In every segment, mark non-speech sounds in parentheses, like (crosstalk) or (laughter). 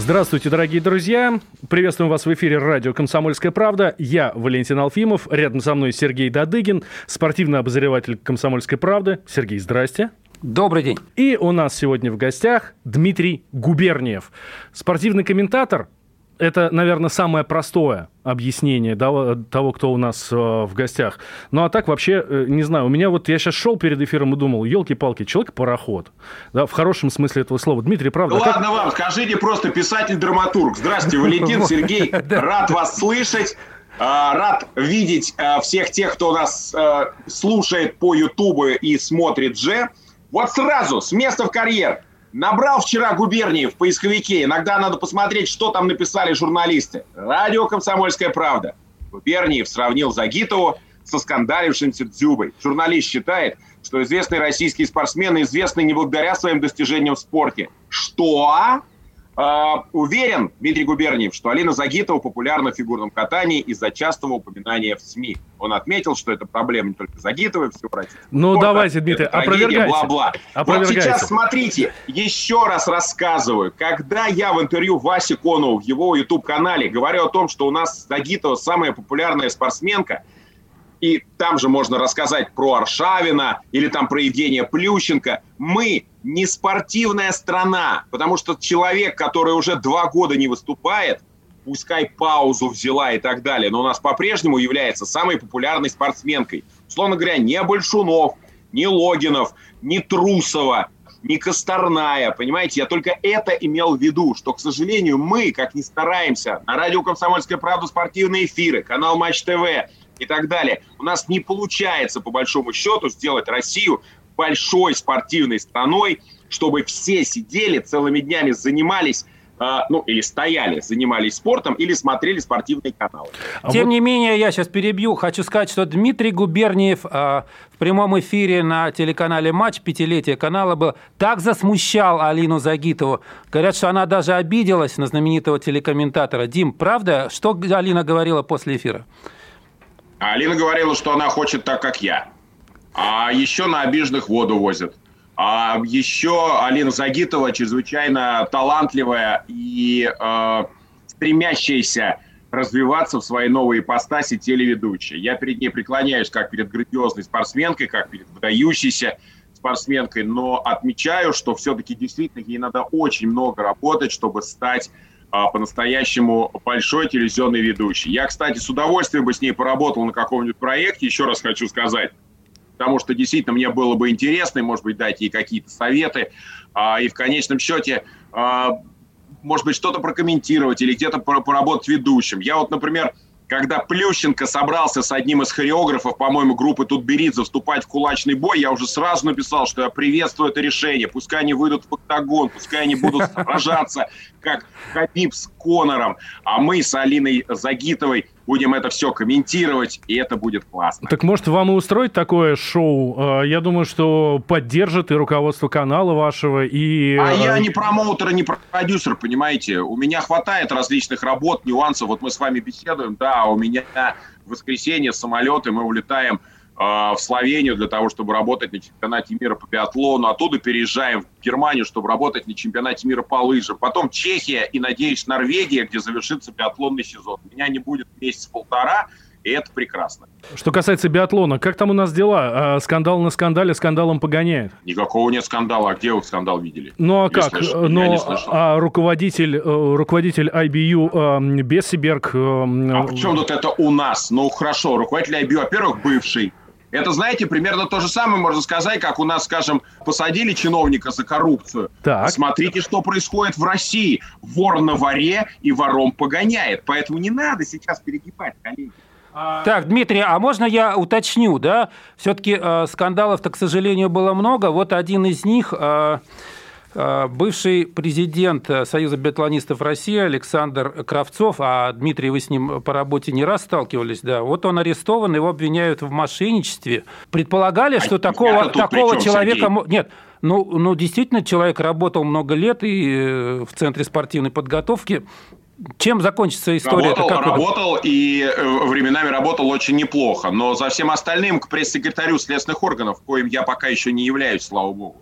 Здравствуйте, дорогие друзья. Приветствуем вас в эфире радио «Комсомольская правда». Я Валентин Алфимов. Рядом со мной Сергей Дадыгин, спортивный обозреватель «Комсомольской правды». Сергей, здрасте. Добрый день. И у нас сегодня в гостях Дмитрий Губерниев, спортивный комментатор, это, наверное, самое простое объяснение того, кто у нас э, в гостях. Ну, а так вообще, э, не знаю, у меня вот, я сейчас шел перед эфиром и думал, елки-палки, человек-пароход. Да, в хорошем смысле этого слова. Дмитрий, правда? Ну, ладно вам, скажите просто писатель-драматург. Здравствуйте, (laughs) Валентин, Сергей, (laughs) рад вас слышать. А, рад видеть всех тех, кто нас слушает по Ютубу и смотрит же. Вот сразу, с места в карьер. Набрал вчера губернии в поисковике. Иногда надо посмотреть, что там написали журналисты. Радио «Комсомольская правда». Губерниев сравнил Загитову со скандалившимся Дзюбой. Журналист считает, что известные российские спортсмены известны не благодаря своим достижениям в спорте. Что? Uh, уверен, Дмитрий Губерниев, что Алина Загитова популярна в фигурном катании из-за частого упоминания в СМИ. Он отметил, что это проблема не только Загитовой, всего российского Ну, спорта, давайте, Дмитрий, опровергайте. Бла-бла. Вот сейчас смотрите, еще раз рассказываю. Когда я в интервью Васе Конову в его YouTube-канале говорю о том, что у нас Загитова самая популярная спортсменка – и там же можно рассказать про Аршавина или там про Евгения Плющенко. Мы не спортивная страна, потому что человек, который уже два года не выступает, пускай паузу взяла и так далее, но у нас по-прежнему является самой популярной спортсменкой. Условно говоря, не Большунов, не Логинов, не Трусова, не Косторная, понимаете? Я только это имел в виду, что, к сожалению, мы, как ни стараемся, на радио «Комсомольская правда» спортивные эфиры, канал «Матч ТВ», и так далее. У нас не получается, по большому счету, сделать Россию большой спортивной страной, чтобы все сидели целыми днями, занимались а, ну, или стояли, занимались спортом, или смотрели спортивные каналы. А Тем вот... не менее, я сейчас перебью. Хочу сказать, что Дмитрий Губерниев э, в прямом эфире на телеканале «Матч» пятилетие канала был, так засмущал Алину Загитову. Говорят, что она даже обиделась на знаменитого телекомментатора. Дим, правда? Что Алина говорила после эфира? А Алина говорила, что она хочет так, как я. А еще на обиженных воду возят. А еще Алина Загитова чрезвычайно талантливая и э, стремящаяся развиваться в своей новой ипостаси телеведущая. Я перед ней преклоняюсь как перед грандиозной спортсменкой, как перед выдающейся спортсменкой, но отмечаю, что все-таки действительно ей надо очень много работать, чтобы стать а, по-настоящему большой телевизионный ведущий. Я, кстати, с удовольствием бы с ней поработал на каком-нибудь проекте, еще раз хочу сказать, потому что действительно мне было бы интересно, и, может быть, дать ей какие-то советы, а, и в конечном счете, а, может быть, что-то прокомментировать или где-то поработать ведущим. Я вот, например, когда Плющенко собрался с одним из хореографов, по-моему, группы Тутберидзе вступать в кулачный бой, я уже сразу написал, что я приветствую это решение. Пускай они выйдут в октагон, пускай они будут сражаться, как Хабиб с Конором, а мы с Алиной Загитовой будем это все комментировать, и это будет классно. Так может вам и устроить такое шоу? А, я думаю, что поддержит и руководство канала вашего, и... А я не промоутер, не продюсер, понимаете? У меня хватает различных работ, нюансов. Вот мы с вами беседуем, да, у меня в воскресенье самолеты, мы улетаем в Словению для того, чтобы работать на чемпионате мира по биатлону. Оттуда переезжаем в Германию, чтобы работать на чемпионате мира по лыжам. Потом Чехия и, надеюсь, Норвегия, где завершится биатлонный сезон. Меня не будет месяц-полтора, и это прекрасно. Что касается биатлона, как там у нас дела? А, скандал на скандале скандалом погоняет? Никакого нет скандала. А где вы скандал видели? Ну а не как? Слышал, Но а руководитель, э, руководитель IBU э, Бессиберг... Э, а при чем тут это у нас? Ну хорошо, руководитель IBU, во-первых, бывший. Это, знаете, примерно то же самое можно сказать, как у нас, скажем, посадили чиновника за коррупцию. Так. Смотрите, что происходит в России. Вор на воре и вором погоняет. Поэтому не надо сейчас перегибать, коллеги. Так, Дмитрий, а можно я уточню, да? Все-таки э, скандалов-то, к сожалению, было много. Вот один из них... Э, Э, бывший президент Союза биатлонистов России Александр Кравцов, а Дмитрий, вы с ним по работе не раз сталкивались, да, вот он арестован, его обвиняют в мошенничестве. Предполагали, а что такого, такого человека... Сергей? Нет, ну, ну, действительно, человек работал много лет и э, в Центре спортивной подготовки. Чем закончится история? Работал, как работал и э, временами работал очень неплохо. Но за всем остальным к пресс-секретарю следственных органов, коим я пока еще не являюсь, слава богу,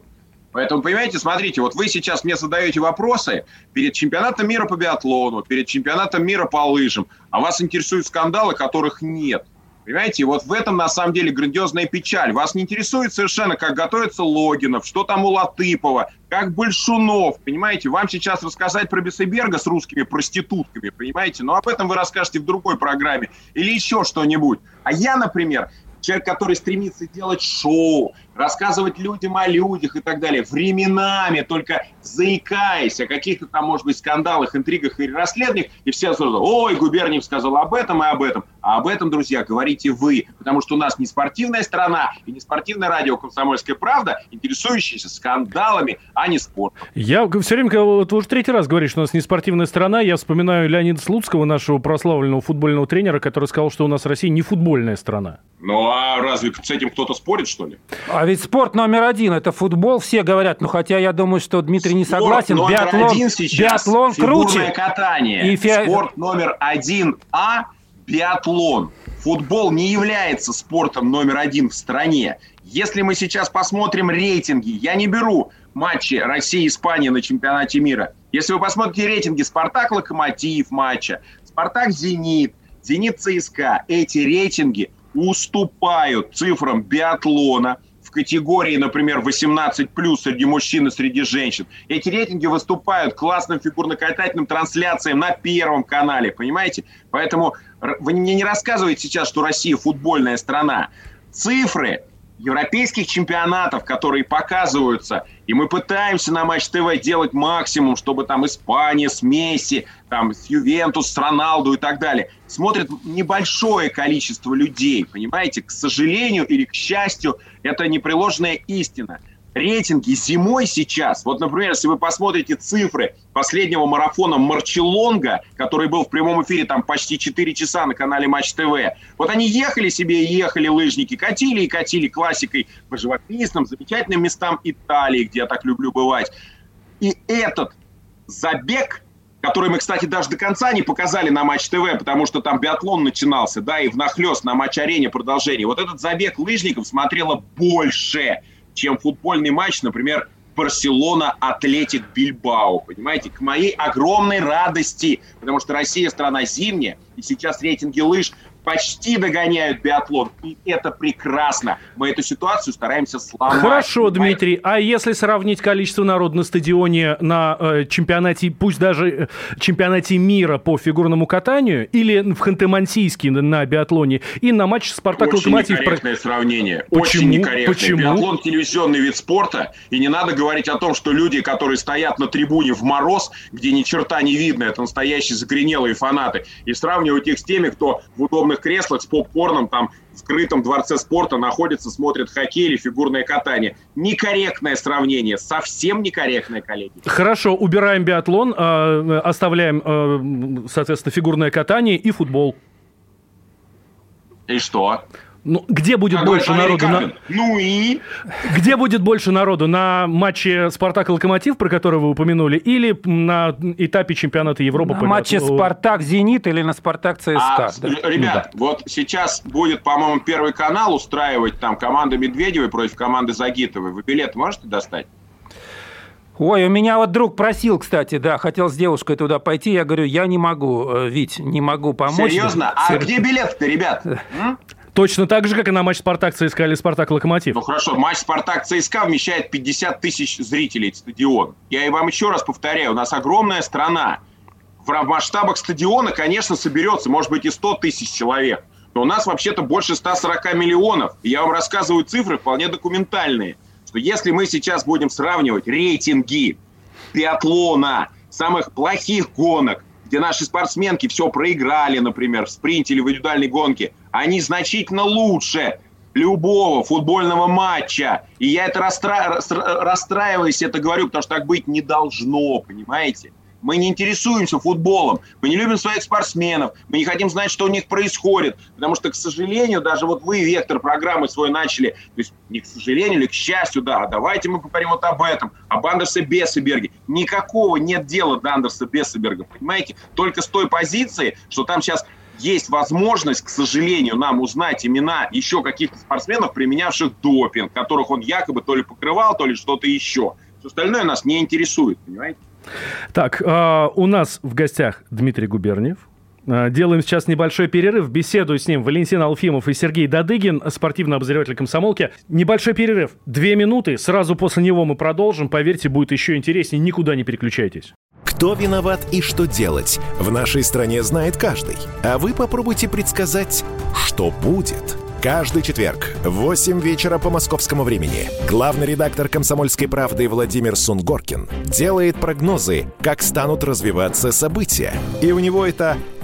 Поэтому, понимаете, смотрите, вот вы сейчас мне задаете вопросы перед чемпионатом мира по биатлону, перед чемпионатом мира по лыжам, а вас интересуют скандалы, которых нет. Понимаете, вот в этом на самом деле грандиозная печаль. Вас не интересует совершенно, как готовится Логинов, что там у Латыпова, как Большунов, понимаете. Вам сейчас рассказать про Бесеберга с русскими проститутками, понимаете. Но об этом вы расскажете в другой программе или еще что-нибудь. А я, например, человек, который стремится делать шоу, рассказывать людям о людях и так далее, временами только заикаясь о каких-то там, может быть, скандалах, интригах или расследованиях, и все сразу, ой, Губерниев сказал об этом и об этом. А об этом, друзья, говорите вы, потому что у нас не спортивная страна и не спортивное радио «Комсомольская правда», интересующаяся скандалами, а не спортом. Я все время, вот уже третий раз говоришь, что у нас не спортивная страна, я вспоминаю Леонида Слуцкого, нашего прославленного футбольного тренера, который сказал, что у нас Россия не футбольная страна. Ну а разве с этим кто-то спорит, что ли? А ведь спорт номер один – это футбол, все говорят. Ну, хотя я думаю, что Дмитрий не согласен. Спорт биатлон, один сейчас биатлон круче. катание. И фи... Спорт номер один А – биатлон. Футбол не является спортом номер один в стране. Если мы сейчас посмотрим рейтинги, я не беру матчи России и Испании на чемпионате мира. Если вы посмотрите рейтинги «Спартак-Локомотив» матча, «Спартак-Зенит», «Зенит-ЦСКА», эти рейтинги уступают цифрам биатлона – в категории, например, 18 плюс среди мужчин и среди женщин. Эти рейтинги выступают классным фигурно-катательным трансляциям на Первом канале, понимаете? Поэтому вы мне не рассказываете сейчас, что Россия футбольная страна. Цифры европейских чемпионатов, которые показываются, и мы пытаемся на Матч ТВ делать максимум, чтобы там Испания с Месси, там с Ювентус, с Роналду и так далее, смотрит небольшое количество людей, понимаете? К сожалению или к счастью, это непреложная истина рейтинги зимой сейчас, вот, например, если вы посмотрите цифры последнего марафона Марчелонга, который был в прямом эфире там почти 4 часа на канале Матч ТВ, вот они ехали себе и ехали лыжники, катили и катили классикой по живописным, замечательным местам Италии, где я так люблю бывать. И этот забег который мы, кстати, даже до конца не показали на Матч ТВ, потому что там биатлон начинался, да, и внахлёст на Матч-арене продолжение. Вот этот забег лыжников смотрело больше чем футбольный матч, например, Барселона, Атлетик, Бильбао. Понимаете, к моей огромной радости, потому что Россия страна зимняя, и сейчас рейтинги лыж почти догоняют биатлон. И это прекрасно. Мы эту ситуацию стараемся сломать. Хорошо, Дмитрий. А если сравнить количество народа на стадионе на э, чемпионате, пусть даже э, чемпионате мира по фигурному катанию, или в Ханты-Мансийске на, на биатлоне, и на матче Спартак Локомотив? Очень некорректное сравнение. Почему? Очень некорректное. Почему? Биатлон – телевизионный вид спорта, и не надо говорить о том, что люди, которые стоят на трибуне в мороз, где ни черта не видно, это настоящие закоренелые фанаты, и сравнивать их с теми, кто в удобных удобных креслах с попкорном там в скрытом дворце спорта находится, смотрит хоккей или фигурное катание. Некорректное сравнение, совсем некорректное, коллеги. Хорошо, убираем биатлон, э, оставляем, э, соответственно, фигурное катание и футбол. И что? Ну, где будет как больше народу? На... Ну и? Где будет больше народу? На матче «Спартак-Локомотив», про который вы упомянули, или на этапе чемпионата Европы? На матче «Спартак-Зенит» или на «Спартак-ЦСКА»? А, да. Ребят, ну, да. вот сейчас будет, по-моему, Первый канал устраивать там команду Медведевой против команды Загитовой. Вы билет можете достать? Ой, у меня вот друг просил, кстати, да, хотел с девушкой туда пойти. Я говорю, я не могу, э, Вить, не могу помочь. Серьезно? А Сер... где билет-то, ребят? Точно так же, как и на матч Спартак ЦСКА или Спартак Локомотив. Ну хорошо, матч Спартак ЦСКА вмещает 50 тысяч зрителей стадион. Я и вам еще раз повторяю, у нас огромная страна. В масштабах стадиона, конечно, соберется, может быть, и 100 тысяч человек. Но у нас вообще-то больше 140 миллионов. И я вам рассказываю цифры вполне документальные. Что если мы сейчас будем сравнивать рейтинги биатлона, самых плохих гонок, где наши спортсменки все проиграли, например, в спринте или в индивидуальной гонке, они значительно лучше любого футбольного матча. И я это расстра... расстраиваюсь, это говорю, потому что так быть не должно, понимаете? Мы не интересуемся футболом, мы не любим своих спортсменов, мы не хотим знать, что у них происходит, потому что, к сожалению, даже вот вы вектор программы свой начали, то есть не к сожалению или к счастью, да, давайте мы поговорим вот об этом, об Андерсе Бессеберге. Никакого нет дела до Андерса Бессеберга, понимаете? Только с той позиции, что там сейчас есть возможность, к сожалению, нам узнать имена еще каких-то спортсменов, применявших допинг, которых он якобы то ли покрывал, то ли что-то еще. Все остальное нас не интересует, понимаете? Так, э, у нас в гостях Дмитрий Губерниев. Э, делаем сейчас небольшой перерыв. Беседую с ним Валентин Алфимов и Сергей Дадыгин, спортивный обозреватель комсомолки. Небольшой перерыв. Две минуты. Сразу после него мы продолжим. Поверьте, будет еще интереснее. Никуда не переключайтесь. Кто виноват и что делать, в нашей стране знает каждый. А вы попробуйте предсказать, что будет – Каждый четверг в 8 вечера по московскому времени главный редактор «Комсомольской правды» Владимир Сунгоркин делает прогнозы, как станут развиваться события. И у него это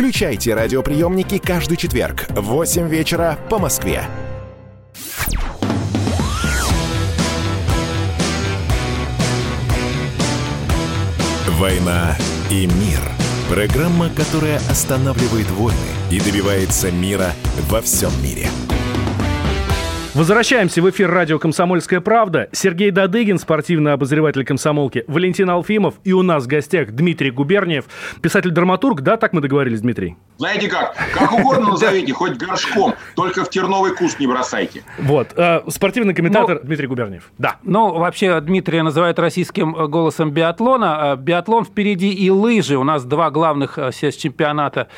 Включайте радиоприемники каждый четверг в 8 вечера по Москве. «Война и мир» – программа, которая останавливает войны и добивается мира во всем мире – Возвращаемся в эфир радио «Комсомольская правда». Сергей Дадыгин, спортивный обозреватель комсомолки, Валентин Алфимов и у нас в гостях Дмитрий Губерниев, писатель-драматург. Да, так мы договорились, Дмитрий? Знаете как? Как угодно назовите, хоть горшком, только в терновый куст не бросайте. Вот. Э, спортивный комментатор ну, Дмитрий Губерниев. Да. Ну, вообще, Дмитрия называют российским голосом биатлона. Биатлон впереди и лыжи. У нас два главных э, сейчас чемпионата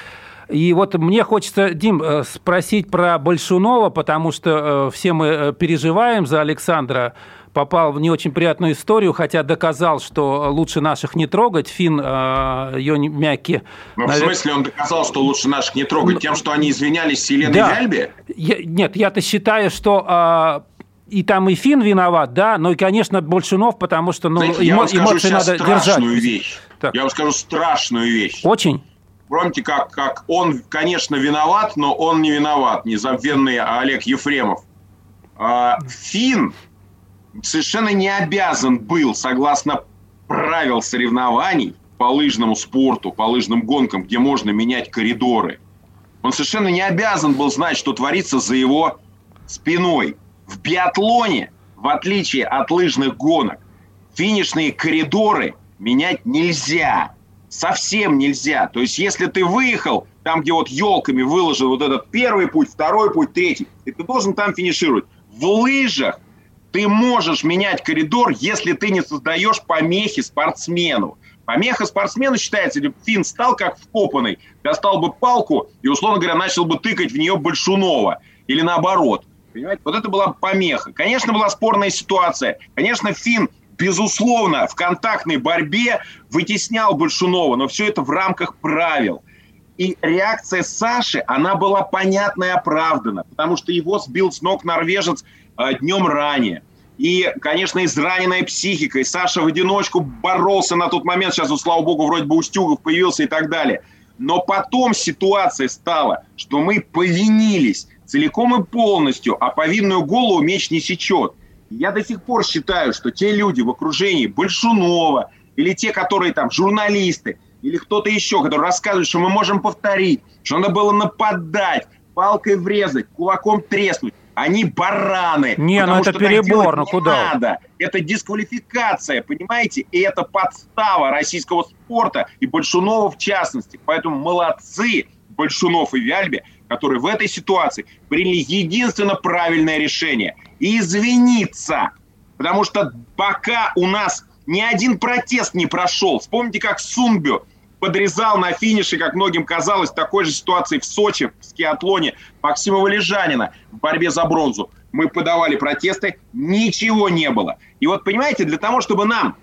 и вот мне хочется, Дим, э, спросить про Большунова, потому что э, все мы э, переживаем за Александра попал в не очень приятную историю, хотя доказал, что лучше наших не трогать. Фин э, ее мягкий. Ну, навер... в смысле он доказал, что лучше наших не трогать? Тем, что они извинялись Селеной да. Вяльбе? Я, нет, я-то считаю, что... Э, и там и Фин виноват, да, но и, конечно, Большунов, потому что ну, Знаете, эмо- эмоции надо держать. Вещь. Так. Я вам скажу страшную вещь. Очень? Помните, как, как он, конечно, виноват, но он не виноват, незабвенный Олег Ефремов. А, Фин совершенно не обязан был, согласно правил соревнований по лыжному спорту, по лыжным гонкам, где можно менять коридоры. Он совершенно не обязан был знать, что творится за его спиной. В биатлоне, в отличие от лыжных гонок, финишные коридоры менять нельзя совсем нельзя. То есть, если ты выехал, там, где вот елками выложен вот этот первый путь, второй путь, третий, и ты должен там финишировать. В лыжах ты можешь менять коридор, если ты не создаешь помехи спортсмену. Помеха спортсмену считается, если Финн стал как вкопанный, достал бы палку и, условно говоря, начал бы тыкать в нее Большунова. Или наоборот. Понимаете? Вот это была помеха. Конечно, была спорная ситуация. Конечно, Финн безусловно, в контактной борьбе вытеснял Большунова, но все это в рамках правил. И реакция Саши, она была понятна и оправдана, потому что его сбил с ног норвежец э, днем ранее. И, конечно, израненная психика. И Саша в одиночку боролся на тот момент. Сейчас, вот, слава богу, вроде бы Устюгов появился и так далее. Но потом ситуация стала, что мы повинились целиком и полностью, а повинную голову меч не сечет. Я до сих пор считаю, что те люди в окружении Большунова или те, которые там журналисты, или кто-то еще, который рассказывает, что мы можем повторить, что надо было нападать, палкой врезать, кулаком треснуть. Они бараны. Не, ну это перебор, ну куда? Надо. Это дисквалификация, понимаете? И это подстава российского спорта и Большунова в частности. Поэтому молодцы Большунов и Вяльбе, которые в этой ситуации приняли единственно правильное решение – извиниться. Потому что пока у нас ни один протест не прошел. Вспомните, как Сунбю подрезал на финише, как многим казалось, в такой же ситуации в Сочи, в скиатлоне Максима Валежанина в борьбе за бронзу. Мы подавали протесты, ничего не было. И вот, понимаете, для того, чтобы нам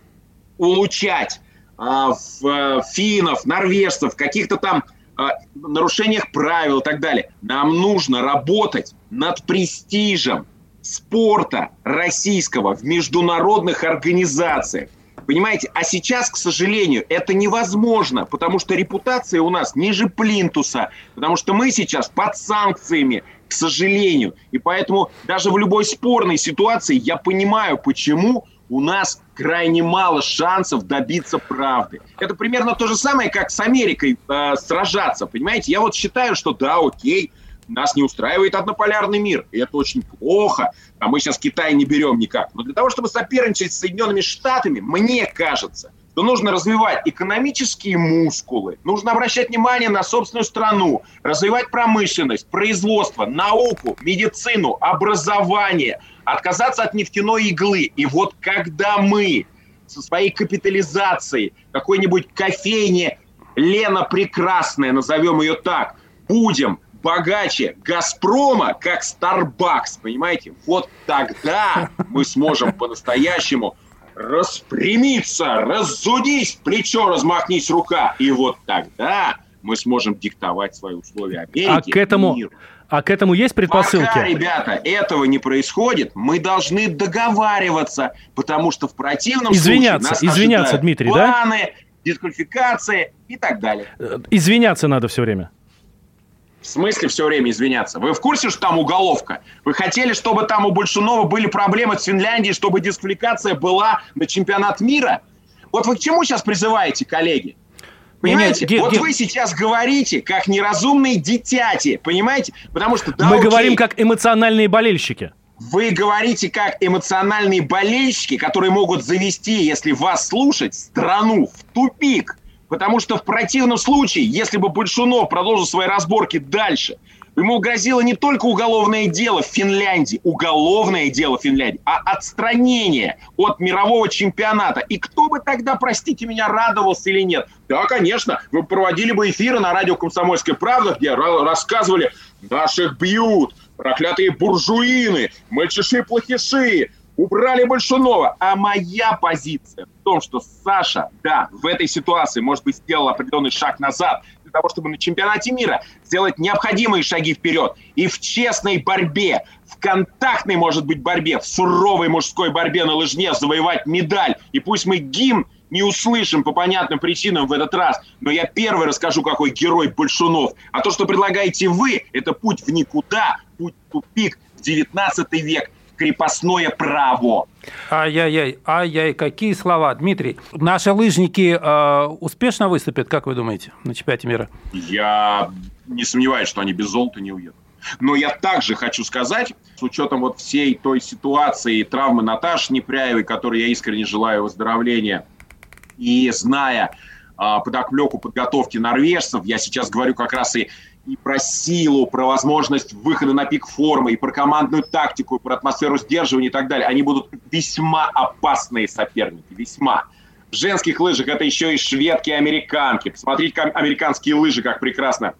улучшать в, а, финнов, норвежцев, каких-то там а, нарушениях правил и так далее, нам нужно работать над престижем спорта российского в международных организациях. Понимаете, а сейчас, к сожалению, это невозможно, потому что репутация у нас ниже плинтуса, потому что мы сейчас под санкциями, к сожалению. И поэтому даже в любой спорной ситуации я понимаю, почему у нас крайне мало шансов добиться правды. Это примерно то же самое, как с Америкой э, сражаться, понимаете? Я вот считаю, что да, окей, нас не устраивает однополярный мир, и это очень плохо, а мы сейчас Китай не берем никак. Но для того, чтобы соперничать с Соединенными Штатами, мне кажется, что нужно развивать экономические мускулы, нужно обращать внимание на собственную страну, развивать промышленность, производство, науку, медицину, образование, отказаться от нефтяной иглы. И вот когда мы со своей капитализацией какой-нибудь кофейне Лена Прекрасная, назовем ее так, будем богаче Газпрома, как Starbucks, понимаете? Вот тогда мы сможем по-настоящему распрямиться, разудись, плечо размахнись рука. И вот тогда мы сможем диктовать свои условия Америке а к этому, миру. А к этому есть предпосылки? Пока, ребята, этого не происходит, мы должны договариваться, потому что в противном извиняться, случае нас извиняться, Дмитрий, планы, да? дисквалификации и так далее. Э, извиняться надо все время. В смысле все время извиняться? Вы в курсе, что там уголовка? Вы хотели, чтобы там у Большунова были проблемы с Финляндией, чтобы дисквалификация была на чемпионат мира? Вот вы к чему сейчас призываете, коллеги? Понимаете? Нет, нет, вот нет. вы сейчас говорите, как неразумные дитяти, понимаете? Потому что... Да, Мы окей, говорим, как эмоциональные болельщики. Вы говорите, как эмоциональные болельщики, которые могут завести, если вас слушать, страну в тупик. Потому что в противном случае, если бы Большунов продолжил свои разборки дальше, ему грозило не только уголовное дело в Финляндии, уголовное дело в Финляндии, а отстранение от мирового чемпионата. И кто бы тогда, простите меня, радовался или нет? Да, конечно, вы проводили бы эфиры на радио «Комсомольская правда», где рассказывали, наших бьют, проклятые буржуины, мальчиши-плохиши, убрали Большунова. А моя позиция в том, что Саша, да, в этой ситуации, может быть, сделал определенный шаг назад для того, чтобы на чемпионате мира сделать необходимые шаги вперед. И в честной борьбе, в контактной, может быть, борьбе, в суровой мужской борьбе на лыжне завоевать медаль. И пусть мы гимн не услышим по понятным причинам в этот раз, но я первый расскажу, какой герой Большунов. А то, что предлагаете вы, это путь в никуда, путь в тупик, в 19 век крепостное право. Ай-яй-яй, ай-яй, какие слова. Дмитрий, наши лыжники э, успешно выступят, как вы думаете, на чемпионате мира? Я не сомневаюсь, что они без золота не уедут. Но я также хочу сказать, с учетом вот всей той ситуации травмы Наташи Непряевой, которой я искренне желаю выздоровления, и зная э, подоплеку подготовки норвежцев, я сейчас говорю как раз и и про силу, про возможность выхода на пик формы, и про командную тактику, и про атмосферу сдерживания и так далее. Они будут весьма опасные соперники, весьма. В женских лыжах это еще и шведки и американки. Посмотрите, как американские лыжи как прекрасно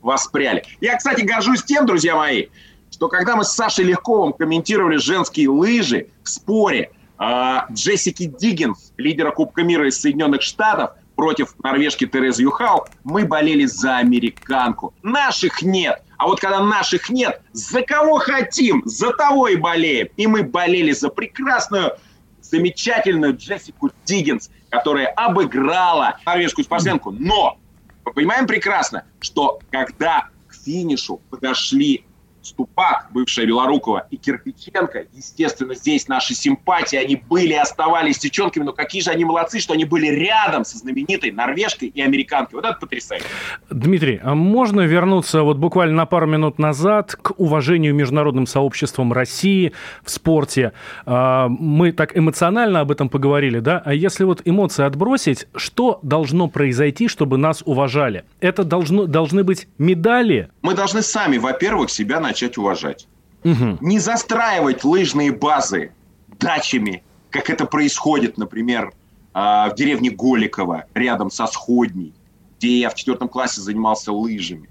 воспряли. Я, кстати, горжусь тем, друзья мои, что когда мы с Сашей Легковым комментировали женские лыжи в споре э, Джессики Диггинс, лидера Кубка мира из Соединенных Штатов, против норвежки Терезы Юхау, мы болели за американку. Наших нет. А вот когда наших нет, за кого хотим, за того и болеем. И мы болели за прекрасную, замечательную Джессику Диггинс, которая обыграла норвежскую спортсменку. Но мы понимаем прекрасно, что когда к финишу подошли Ступак, бывшая Белорукова, и Кирпиченко. Естественно, здесь наши симпатии, они были и оставались девчонками, но какие же они молодцы, что они были рядом со знаменитой норвежкой и американкой. Вот это потрясающе. Дмитрий, а можно вернуться вот буквально на пару минут назад к уважению международным сообществом России в спорте? А, мы так эмоционально об этом поговорили, да? А если вот эмоции отбросить, что должно произойти, чтобы нас уважали? Это должно, должны быть медали? Мы должны сами, во-первых, себя начать начать уважать. Угу. Не застраивать лыжные базы дачами, как это происходит, например, а, в деревне Голикова, рядом со Сходней, где я в четвертом классе занимался лыжами.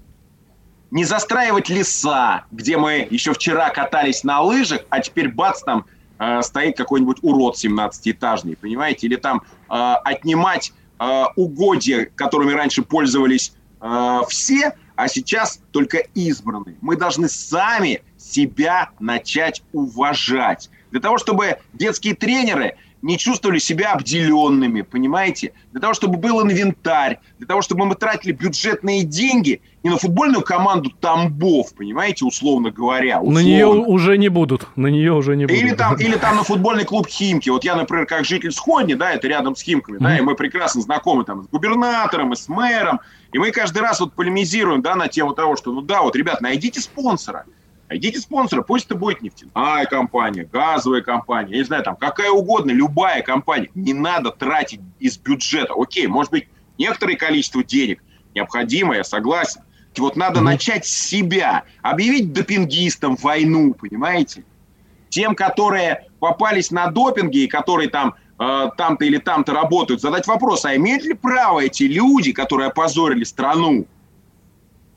Не застраивать леса, где мы еще вчера катались на лыжах, а теперь бац, там э, стоит какой-нибудь урод 17-этажный, понимаете? Или там э, отнимать э, угодья, которыми раньше пользовались э, все, а сейчас только избранные. Мы должны сами себя начать уважать. Для того, чтобы детские тренеры не чувствовали себя обделенными, понимаете? Для того, чтобы был инвентарь, для того, чтобы мы тратили бюджетные деньги не на футбольную команду Тамбов, понимаете, условно говоря. Условно. На нее уже не будут, на нее уже не будут. Или там, или там на футбольный клуб Химки. Вот я, например, как житель Сходни, да, это рядом с Химками, mm-hmm. да, и мы прекрасно знакомы там с губернатором и с мэром, и мы каждый раз вот полемизируем, да, на тему того, что, ну да, вот, ребят, найдите спонсора, найдите спонсора, пусть это будет нефтяная компания, газовая компания, я не знаю, там, какая угодно, любая компания. Не надо тратить из бюджета. Окей, может быть, некоторое количество денег необходимо, я согласен. Вот надо mm-hmm. начать с себя, объявить допингистам войну, понимаете? Тем, которые попались на допинге и которые там Э, там-то или там-то работают, задать вопрос, а имеют ли право эти люди, которые опозорили страну,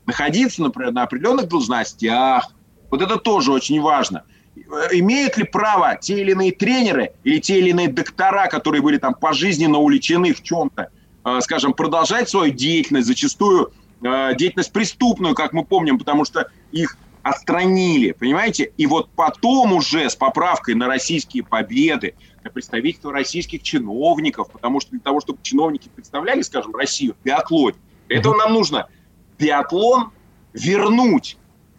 находиться, например, на определенных должностях? Вот это тоже очень важно. Имеют ли право те или иные тренеры или те или иные доктора, которые были там пожизненно увлечены в чем-то, э, скажем, продолжать свою деятельность, зачастую э, деятельность преступную, как мы помним, потому что их отстранили, понимаете? И вот потом уже с поправкой на российские победы, на представительство российских чиновников, потому что для того, чтобы чиновники представляли, скажем, Россию в биатлоне, для этого нам нужно биатлон вернуть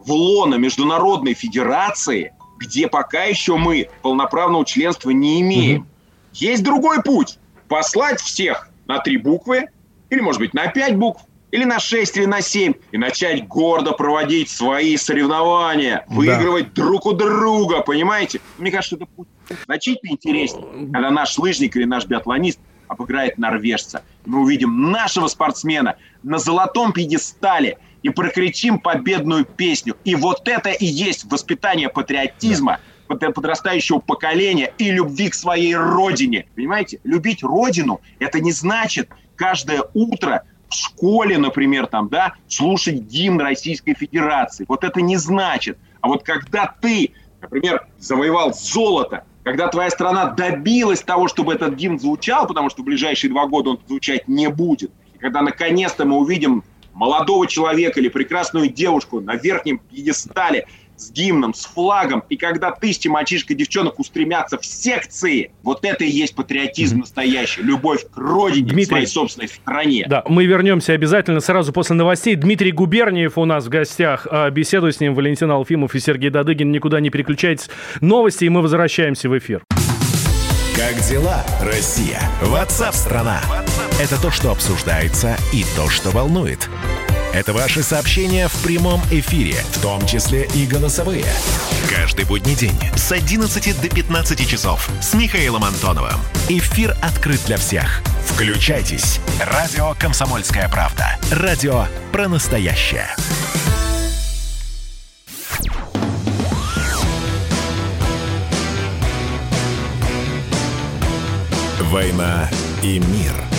в лоно Международной Федерации, где пока еще мы полноправного членства не имеем. Есть другой путь. Послать всех на три буквы, или, может быть, на пять букв, или на 6, или на 7, и начать гордо проводить свои соревнования, выигрывать да. друг у друга, понимаете? Мне кажется, это будет значительно интереснее, когда наш лыжник или наш биатлонист обыграет норвежца. И мы увидим нашего спортсмена на золотом пьедестале и прокричим победную песню. И вот это и есть воспитание патриотизма, да. подрастающего поколения и любви к своей родине. Понимаете? Любить родину – это не значит каждое утро в школе, например, там, да, слушать гимн Российской Федерации. Вот это не значит. А вот когда ты, например, завоевал золото, когда твоя страна добилась того, чтобы этот гимн звучал, потому что в ближайшие два года он звучать не будет, и когда наконец-то мы увидим молодого человека или прекрасную девушку на верхнем пьедестале с гимном, с флагом, и когда тысячи мальчишек и девчонок устремятся в секции, вот это и есть патриотизм настоящий, любовь к родине, Дмитрий, к своей собственной стране. Да, мы вернемся обязательно сразу после новостей. Дмитрий Губерниев у нас в гостях. А, беседую с ним Валентин Алфимов и Сергей Дадыгин. Никуда не переключайтесь. Новости, и мы возвращаемся в эфир. Как дела, Россия? Ватсап-страна! Это то, что обсуждается и то, что волнует. Это ваши сообщения в прямом эфире, в том числе и голосовые. Каждый будний день с 11 до 15 часов с Михаилом Антоновым. Эфир открыт для всех. Включайтесь. Радио «Комсомольская правда». Радио про настоящее. «Война и мир» –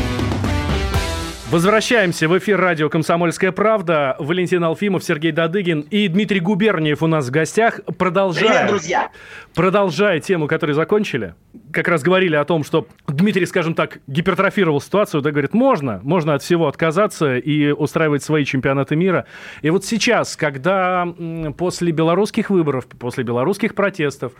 Возвращаемся в эфир радио «Комсомольская правда». Валентин Алфимов, Сергей Дадыгин и Дмитрий Губерниев у нас в гостях. Продолжая, Привет, друзья! Продолжая тему, которую закончили, как раз говорили о том, что Дмитрий, скажем так, гипертрофировал ситуацию, да, говорит, можно, можно от всего отказаться и устраивать свои чемпионаты мира. И вот сейчас, когда после белорусских выборов, после белорусских протестов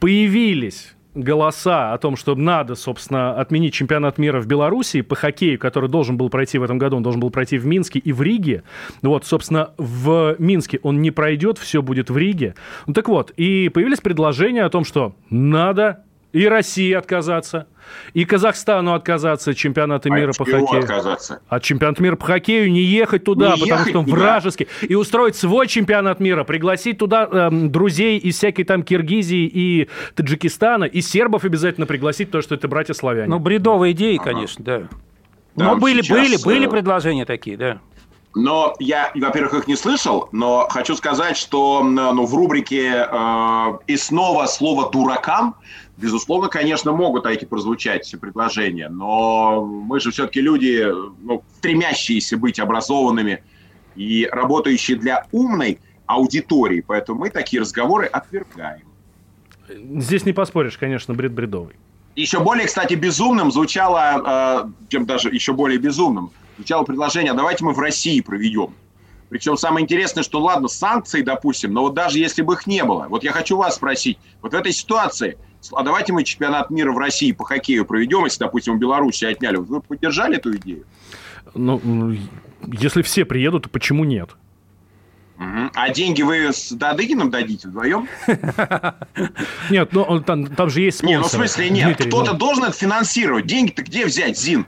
появились голоса о том, что надо, собственно, отменить чемпионат мира в Беларуси по хоккею, который должен был пройти в этом году, он должен был пройти в Минске и в Риге. Вот, собственно, в Минске он не пройдет, все будет в Риге. Ну так вот, и появились предложения о том, что надо и России отказаться, и Казахстану отказаться от чемпионата а мира по хоккею. отказаться? От чемпионата мира по хоккею не ехать туда, не потому ехать что он вражеский. И устроить свой чемпионат мира, пригласить туда эм, друзей из всякой там Киргизии и Таджикистана, и сербов обязательно пригласить, потому что это братья-славяне. Ну, бредовые идеи, ага. конечно, да. Но были, сейчас... были, были э, предложения такие, да. Но я, во-первых, их не слышал, но хочу сказать, что ну, в рубрике э, «И снова слово дуракам» Безусловно, конечно, могут эти прозвучать все предложения, но мы же все-таки люди, ну, стремящиеся быть образованными и работающие для умной аудитории, поэтому мы такие разговоры отвергаем. Здесь не поспоришь, конечно, бред бредовый. Еще более, кстати, безумным звучало, э, чем даже еще более безумным, звучало предложение, а давайте мы в России проведем. Причем самое интересное, что ладно, санкции, допустим, но вот даже если бы их не было, вот я хочу вас спросить, вот в этой ситуации – а давайте мы чемпионат мира в России по хоккею проведем, если, допустим, в Беларуси отняли. Вы поддержали эту идею? Ну, если все приедут, то почему нет? А деньги вы с Дадыгиным дадите вдвоем? Нет, ну там, там же есть спонсоры. Не, ну в смысле нет. Кто-то ну... должен это финансировать. Деньги-то где взять, Зин?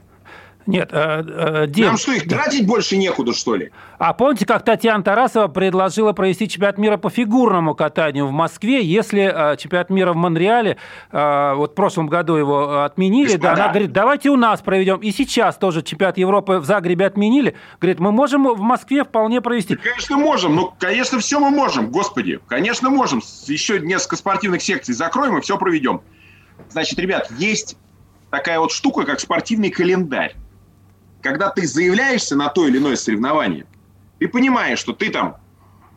Нет, э, э, Дим... Нам что, их тратить больше некуда, что ли? А помните, как Татьяна Тарасова предложила провести чемпионат мира по фигурному катанию в Москве, если э, чемпионат мира в Монреале, э, вот в прошлом году его отменили, да, она говорит, давайте у нас проведем. И сейчас тоже чемпионат Европы в Загребе отменили. Говорит, мы можем в Москве вполне провести. Конечно, можем. Ну, конечно, все мы можем, господи. Конечно, можем. Еще несколько спортивных секций закроем и все проведем. Значит, ребят, есть такая вот штука, как спортивный календарь когда ты заявляешься на то или иное соревнование, ты понимаешь, что ты там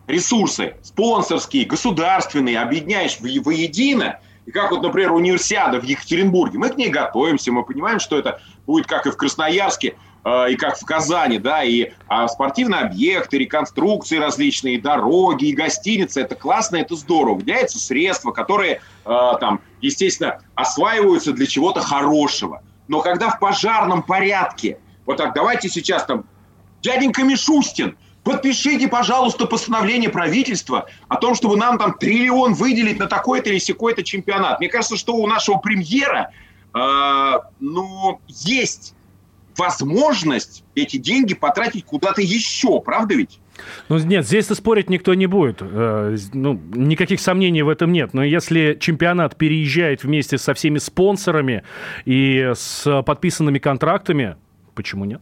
ресурсы спонсорские, государственные объединяешь воедино, и как вот, например, универсиада в Екатеринбурге, мы к ней готовимся, мы понимаем, что это будет как и в Красноярске, э, и как в Казани, да, и а спортивные объекты, реконструкции различные, дороги, и гостиницы, это классно, это здорово. Выделяются средства, которые э, там, естественно, осваиваются для чего-то хорошего. Но когда в пожарном порядке вот так, давайте сейчас там, дяденька Мишустин, подпишите, пожалуйста, постановление правительства о том, чтобы нам там триллион выделить на такой-то или секой-то чемпионат. Мне кажется, что у нашего премьера, э, ну, есть возможность эти деньги потратить куда-то еще, правда ведь? Ну нет, здесь-то спорить никто не будет. Э, ну, никаких сомнений в этом нет. Но если чемпионат переезжает вместе со всеми спонсорами и с подписанными контрактами, Почему нет?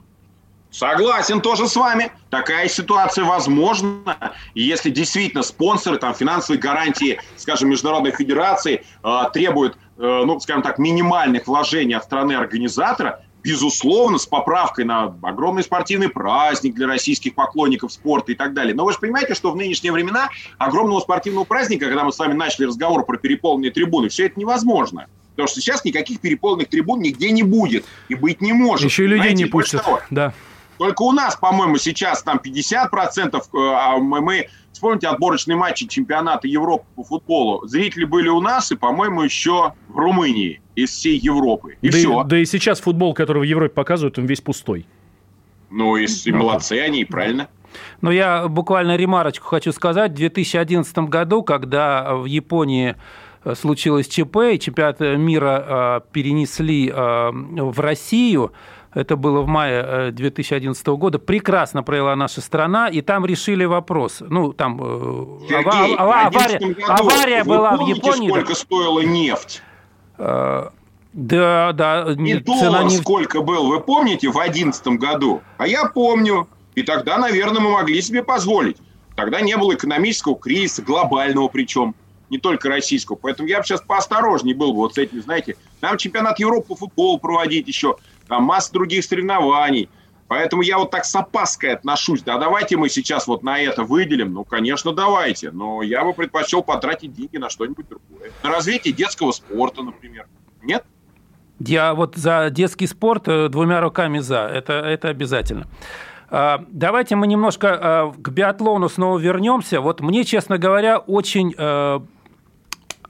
Согласен тоже с вами. Такая ситуация возможна. Если действительно спонсоры, там, финансовые гарантии, скажем, Международной Федерации э, требуют, э, ну, скажем так, минимальных вложений от страны-организатора, безусловно, с поправкой на огромный спортивный праздник для российских поклонников спорта и так далее. Но вы же понимаете, что в нынешние времена огромного спортивного праздника, когда мы с вами начали разговор про переполненные трибуны, все это невозможно. Потому что сейчас никаких переполненных трибун нигде не будет и быть не может. Еще и людей не пустят. Да. Только у нас, по-моему, сейчас там 50%, э, а мы, мы, вспомните отборочные матчи чемпионата Европы по футболу. Зрители были у нас и, по-моему, еще в Румынии из всей Европы. И да, все. И, да и сейчас футбол, который в Европе показывают, он весь пустой. Ну и, и молодцы они, правильно. Но я буквально ремарочку хочу сказать. В 2011 году, когда в Японии случилось ЧП, и чемпионат мира а, перенесли в Россию, это было в мае 2011 э, года, прекрасно провела наша страна, и там решили вопрос. Ну, там э, Сергей, ава- авария, году, авария была в Японии. сколько да? стоила нефть? Да, да. И доллар нефть... сколько был, вы помните, в 2011 году? А я помню. И тогда, наверное, мы могли себе позволить. Тогда не было экономического кризиса, глобального причем не только российского. Поэтому я бы сейчас поосторожнее был бы вот с этим, знаете. Нам чемпионат Европы по футболу проводить еще, там масса других соревнований. Поэтому я вот так с опаской отношусь. Да, давайте мы сейчас вот на это выделим. Ну, конечно, давайте. Но я бы предпочел потратить деньги на что-нибудь другое. На развитие детского спорта, например. Нет? Я вот за детский спорт э, двумя руками за. Это, это обязательно. А, давайте мы немножко э, к биатлону снова вернемся. Вот мне, честно говоря, очень э,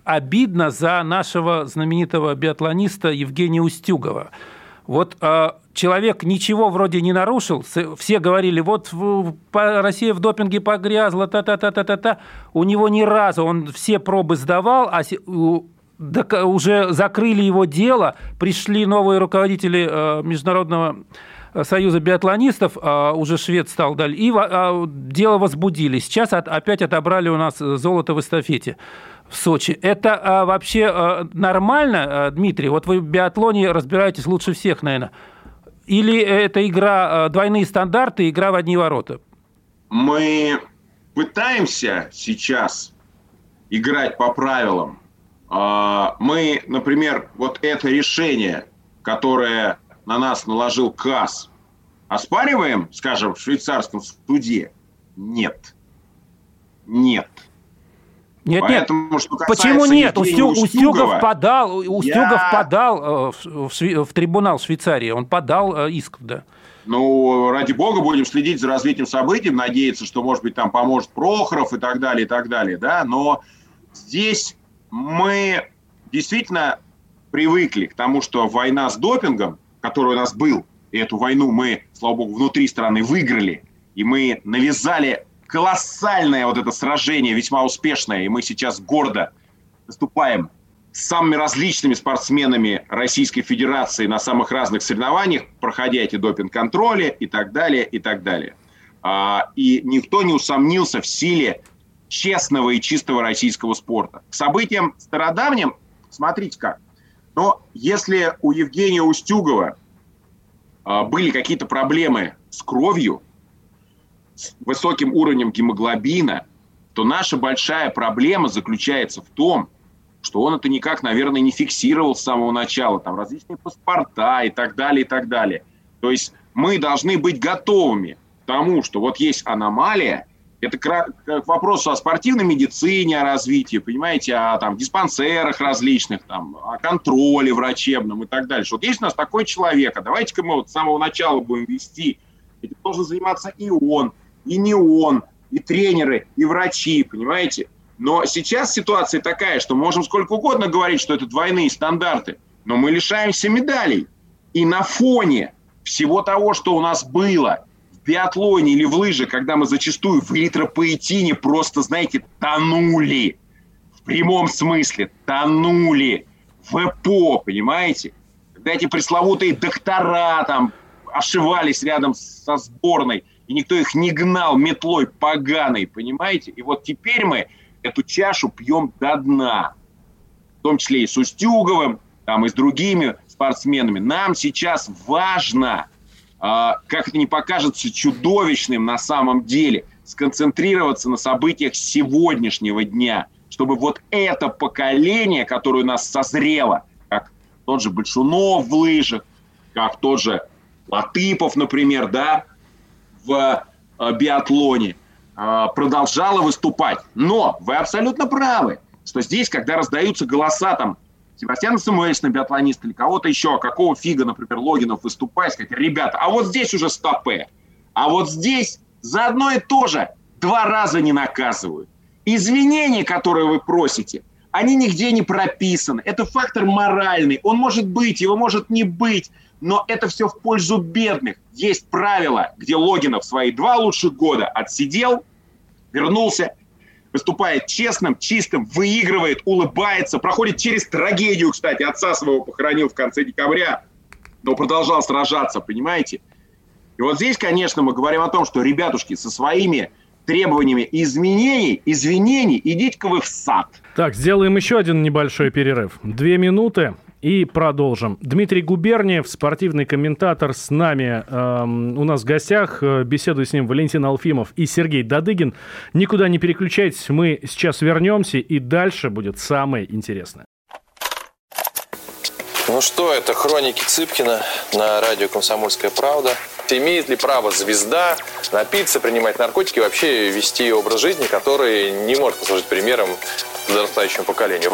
обидно за нашего знаменитого биатлониста Евгения Устюгова. Вот э, человек ничего вроде не нарушил, все говорили, вот Россия в допинге погрязла, та-та-та-та-та-та. У него ни разу, он все пробы сдавал, а уже закрыли его дело, пришли новые руководители э, Международного Союза биатлонистов, а уже швед стал далее, и а, дело возбудили. Сейчас опять отобрали у нас золото в эстафете в Сочи. Это а, вообще нормально, Дмитрий? Вот вы в биатлоне разбираетесь лучше всех, наверное. Или это игра, двойные стандарты, игра в одни ворота? Мы пытаемся сейчас играть по правилам. Мы, например, вот это решение, которое на нас наложил КАС, оспариваем, скажем, в швейцарском суде? Нет. Нет. Нет, Поэтому, нет. Что Почему нет? Устю, Устюгов подал, Устюгов я... подал э, в, в, в трибунал Швейцарии. Он подал э, иск, да. Ну, ради бога, будем следить за развитием событий, надеяться, что, может быть, там поможет Прохоров и так далее, и так далее, да. Но здесь мы действительно привыкли к тому, что война с допингом который у нас был, и эту войну мы, слава богу, внутри страны выиграли, и мы навязали колоссальное вот это сражение, весьма успешное, и мы сейчас гордо выступаем с самыми различными спортсменами Российской Федерации на самых разных соревнованиях, проходя эти допинг-контроли и так далее, и так далее. А, и никто не усомнился в силе честного и чистого российского спорта. К событиям стародавним, смотрите как, но если у Евгения Устюгова а, были какие-то проблемы с кровью, с высоким уровнем гемоглобина, то наша большая проблема заключается в том, что он это никак, наверное, не фиксировал с самого начала, там различные паспорта и так далее, и так далее. То есть мы должны быть готовыми к тому, что вот есть аномалия, это к вопросу о спортивной медицине, о развитии, понимаете, о там, диспансерах различных, там, о контроле врачебном и так далее. Вот есть у нас такой человек, а давайте-ка мы вот с самого начала будем вести. Этим должен заниматься и он, и не он, и тренеры, и врачи, понимаете? Но сейчас ситуация такая, что можем сколько угодно говорить, что это двойные стандарты, но мы лишаемся медалей. И на фоне всего того, что у нас было – биатлоне или в лыжах, когда мы зачастую в эритропоэтине просто, знаете, тонули. В прямом смысле тонули в ЭПО, понимаете? Когда эти пресловутые доктора там ошивались рядом со сборной, и никто их не гнал метлой поганой, понимаете? И вот теперь мы эту чашу пьем до дна. В том числе и с Устюговым, там, и с другими спортсменами. Нам сейчас важно как это не покажется чудовищным на самом деле, сконцентрироваться на событиях сегодняшнего дня, чтобы вот это поколение, которое у нас созрело, как тот же Большунов в лыжах, как тот же Латыпов, например, да, в э, биатлоне, э, продолжало выступать. Но вы абсолютно правы, что здесь, когда раздаются голоса там Себастьяна Самуэльсона, биатлониста или кого-то еще, какого фига, например, Логинов выступает, сказать, ребята, а вот здесь уже стопе, а вот здесь за одно и то же два раза не наказывают. Извинения, которые вы просите, они нигде не прописаны. Это фактор моральный. Он может быть, его может не быть, но это все в пользу бедных. Есть правила, где Логинов свои два лучших года отсидел, вернулся выступает честным, чистым, выигрывает, улыбается, проходит через трагедию, кстати, отца своего похоронил в конце декабря, но продолжал сражаться, понимаете? И вот здесь, конечно, мы говорим о том, что, ребятушки, со своими требованиями изменений, извинений, идите-ка вы в сад. Так, сделаем еще один небольшой перерыв. Две минуты. И продолжим. Дмитрий Губерниев, спортивный комментатор с нами. Эм, у нас в гостях. Э, беседую с ним Валентин Алфимов и Сергей Дадыгин. Никуда не переключайтесь, мы сейчас вернемся, и дальше будет самое интересное. Ну что, это хроники Цыпкина на радио «Комсомольская правда». Имеет ли право звезда напиться, принимать наркотики и вообще вести образ жизни, который не может послужить примером подрастающему поколению?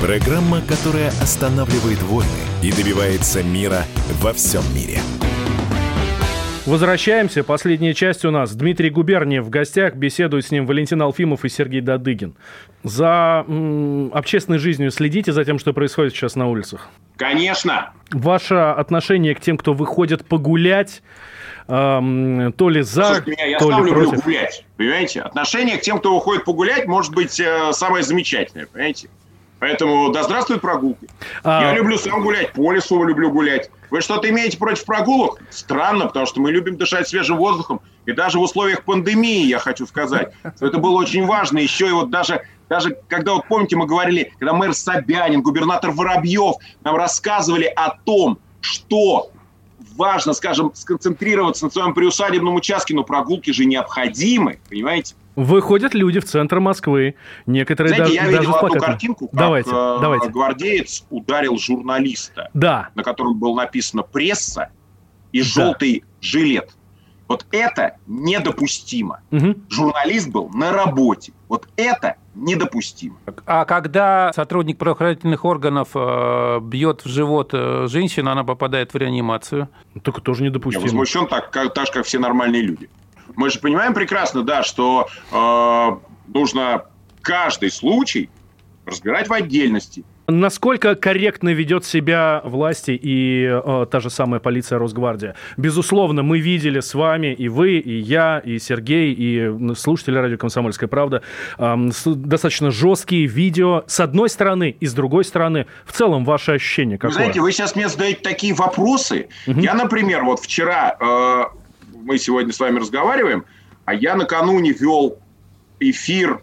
программа, которая останавливает войны и добивается мира во всем мире. Возвращаемся. Последняя часть у нас. Дмитрий Губерниев в гостях. Беседует с ним Валентин Алфимов и Сергей Дадыгин. За м, общественной жизнью следите за тем, что происходит сейчас на улицах? Конечно. Ваше отношение к тем, кто выходит погулять, эм, то ли за, Слушайте меня, я то сам ли люблю против? гулять, понимаете? Отношение к тем, кто выходит погулять, может быть э, самое замечательное, понимаете? Поэтому да здравствует прогулки. А- Я люблю сам гулять, по лесу люблю гулять. Вы что-то имеете против прогулок? Странно, потому что мы любим дышать свежим воздухом. И даже в условиях пандемии, я хочу сказать, что это было очень важно. Еще и вот даже, даже когда, вот помните, мы говорили, когда мэр Собянин, губернатор Воробьев нам рассказывали о том, что важно, скажем, сконцентрироваться на своем приусадебном участке, но прогулки же необходимы, понимаете? Выходят люди в центр Москвы. Некоторые Знаете, даже, я даже видел одну картинку, как Давайте, э, давайте. гвардеец ударил журналиста, Да. на котором было написано «пресса» и Да. желтый жилет. Вот это недопустимо. Мгм. Журналист был на работе. Вот это недопустимо. А когда сотрудник правоохранительных органов э, бьет в живот э, женщину, она попадает в реанимацию. Только тоже Я недопустимо. возмущен так, как, так же, как все нормальные люди. Мы же понимаем прекрасно, да, что э, нужно каждый случай разбирать в отдельности. Насколько корректно ведет себя власти и э, та же самая полиция Росгвардия? Безусловно, мы видели с вами, и вы, и я, и Сергей, и слушатели радио «Комсомольская правда» с- достаточно жесткие видео с одной стороны и с другой стороны. В целом, ваше ощущение Вы какое? знаете, вы сейчас мне задаете такие вопросы. Я, например, вот вчера, э, мы сегодня с вами разговариваем, а я накануне вел эфир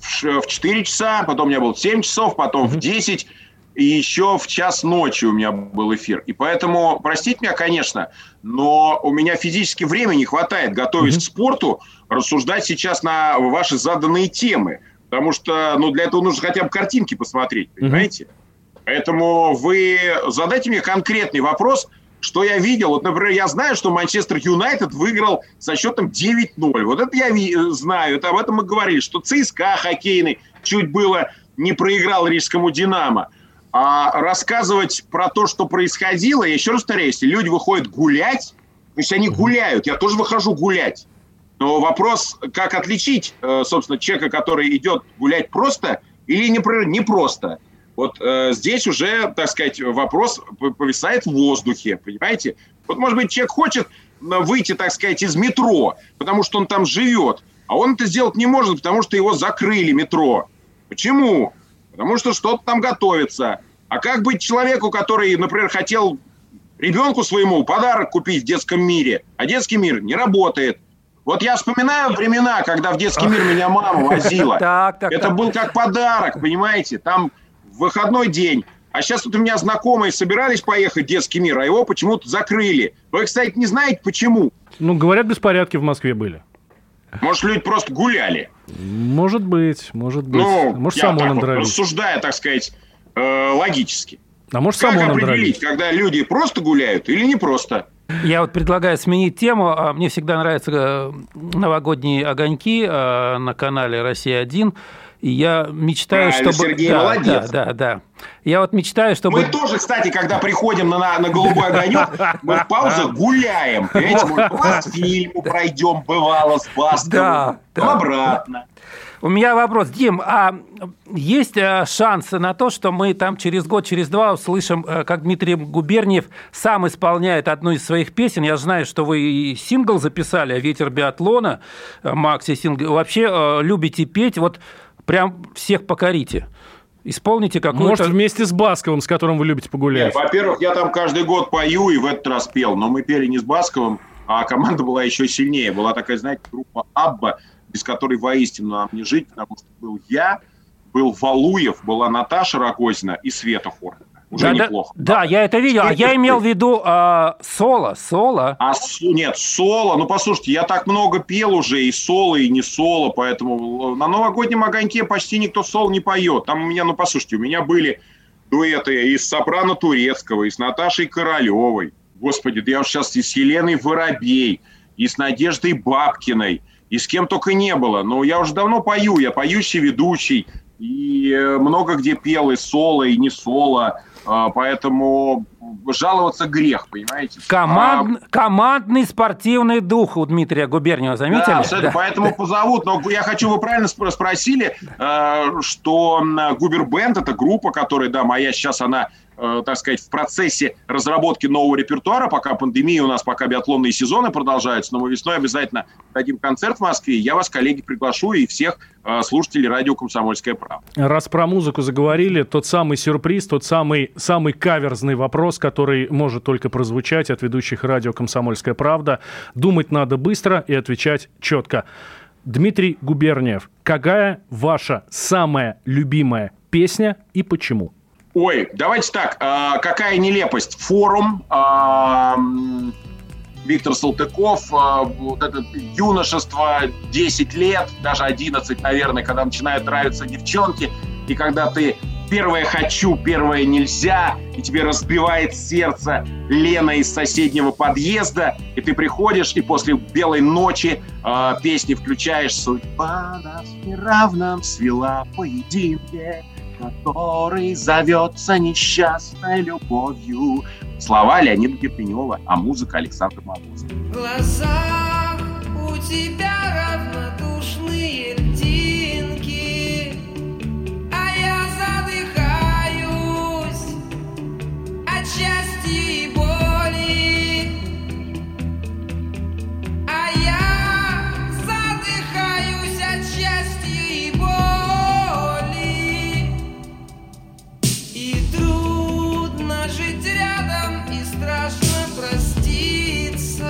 в ш- в 4 часа, потом у меня был в 7 часов, потом в 10, и еще в час ночи у меня был эфир. И поэтому, простите меня, конечно, но у меня физически времени не хватает, готовясь к спорту, рассуждать сейчас на ваши заданные темы. Потому что ну, для этого нужно хотя бы картинки посмотреть, понимаете? Поэтому вы задайте мне конкретный вопрос, что я видел. Вот, например, я знаю, что Манчестер Юнайтед выиграл со счетом 9-0. Вот это я ви- знаю, это об этом мы говорили, что ЦСКА хоккейный чуть было не проиграл рижскому «Динамо». А рассказывать про то, что происходило, я еще раз повторяю, если люди выходят гулять, то есть они гуляют, я тоже выхожу гулять. Но вопрос, как отличить, э, собственно, человека, который идет гулять просто или не, не просто. Вот э, здесь уже, так сказать, вопрос повисает в воздухе, понимаете? Вот, может быть, человек хочет м, выйти, так сказать, из метро, потому что он там живет, а он это сделать не может, потому что его закрыли метро. Почему? Потому что что-то там готовится. А как быть человеку, который, например, хотел ребенку своему подарок купить в детском мире, а детский мир не работает? Вот я вспоминаю времена, когда в детский мир меня мама возила. (laughs) Так, так, Это так. был как подарок, понимаете? Там в выходной день. А сейчас вот у меня знакомые собирались поехать в детский мир, а его почему-то закрыли. Вы, кстати, не знаете, почему? Ну, говорят, беспорядки в Москве были. Может, люди просто гуляли. Может быть, может быть. Ну, может, я сам так он вот рассуждая, так сказать, э, логически. А может, Как сам он определить, когда люди просто гуляют или не просто? Я вот предлагаю сменить тему. А, Мне всегда нравятся э, новогодние огоньки э, на канале «Россия-1». И я мечтаю, Правильно, чтобы... Сергей, да, молодец. Да, да, да. Я вот мечтаю, чтобы... Мы тоже, кстати, когда приходим на, на, на голубой огонек, мы в паузах гуляем. Понимаете, мы по Мосфильму пройдем, бывало, с Да, да. обратно. У меня вопрос, Дим, а есть э, шансы на то, что мы там через год, через два услышим, э, как Дмитрий Губерниев сам исполняет одну из своих песен? Я знаю, что вы и сингл записали «Ветер биатлона», э, Макси сингл. Вообще любите петь, вот прям всех покорите. Исполните какую-то... Может, вместе с Басковым, с которым вы любите погулять. Нет, во-первых, я там каждый год пою и в этот раз пел, но мы пели не с Басковым, а команда была еще сильнее. Была такая, знаете, группа Абба, без которой воистину нам не жить, потому что был я, был Валуев, была Наташа Рогозина и Света Хорна. Уже да, неплохо. Да, да, я это видел. А я имел в виду э, соло, соло. А нет, соло. Ну, послушайте, я так много пел уже и соло, и не соло, поэтому на новогоднем огоньке почти никто соло не поет. Там у меня, ну, послушайте, у меня были дуэты и с Сопрано Турецкого, и с Наташей Королевой. Господи, да я уж сейчас и с Еленой Воробей, и с Надеждой Бабкиной, и с кем только не было. Но я уже давно пою, я поющий ведущий, и э, много где пел и соло, и не соло. А, поэтому жаловаться грех, понимаете? Команд... А... Командный спортивный дух у Дмитрия Губерниева, заметили? Да, да. поэтому позовут. Но я хочу, вы правильно спросили, э, что Губер Бенд – это группа, которая, да, моя сейчас, она так сказать, в процессе разработки нового репертуара, пока пандемия у нас, пока биатлонные сезоны продолжаются, но мы весной обязательно дадим концерт в Москве, я вас, коллеги, приглашу и всех э, слушателей радио «Комсомольская правда». Раз про музыку заговорили, тот самый сюрприз, тот самый, самый каверзный вопрос, который может только прозвучать от ведущих радио «Комсомольская правда». Думать надо быстро и отвечать четко. Дмитрий Губерниев, какая ваша самая любимая песня и почему? Ой, давайте так, э, какая нелепость. Форум, э, Виктор Салтыков, э, вот это юношество, 10 лет, даже 11, наверное, когда начинают нравиться девчонки, и когда ты первое хочу, первое нельзя, и тебе разбивает сердце Лена из соседнего подъезда, и ты приходишь, и после белой ночи э, песни включаешь «Судьба нас в свела поединке», который зовется несчастной любовью. Слова Леонида Герпенева, а музыка Александра Морозова. Глаза у тебя равнодушные льдинки, а я задыхаюсь от счастья и боли. А я Быть рядом и страшно проститься.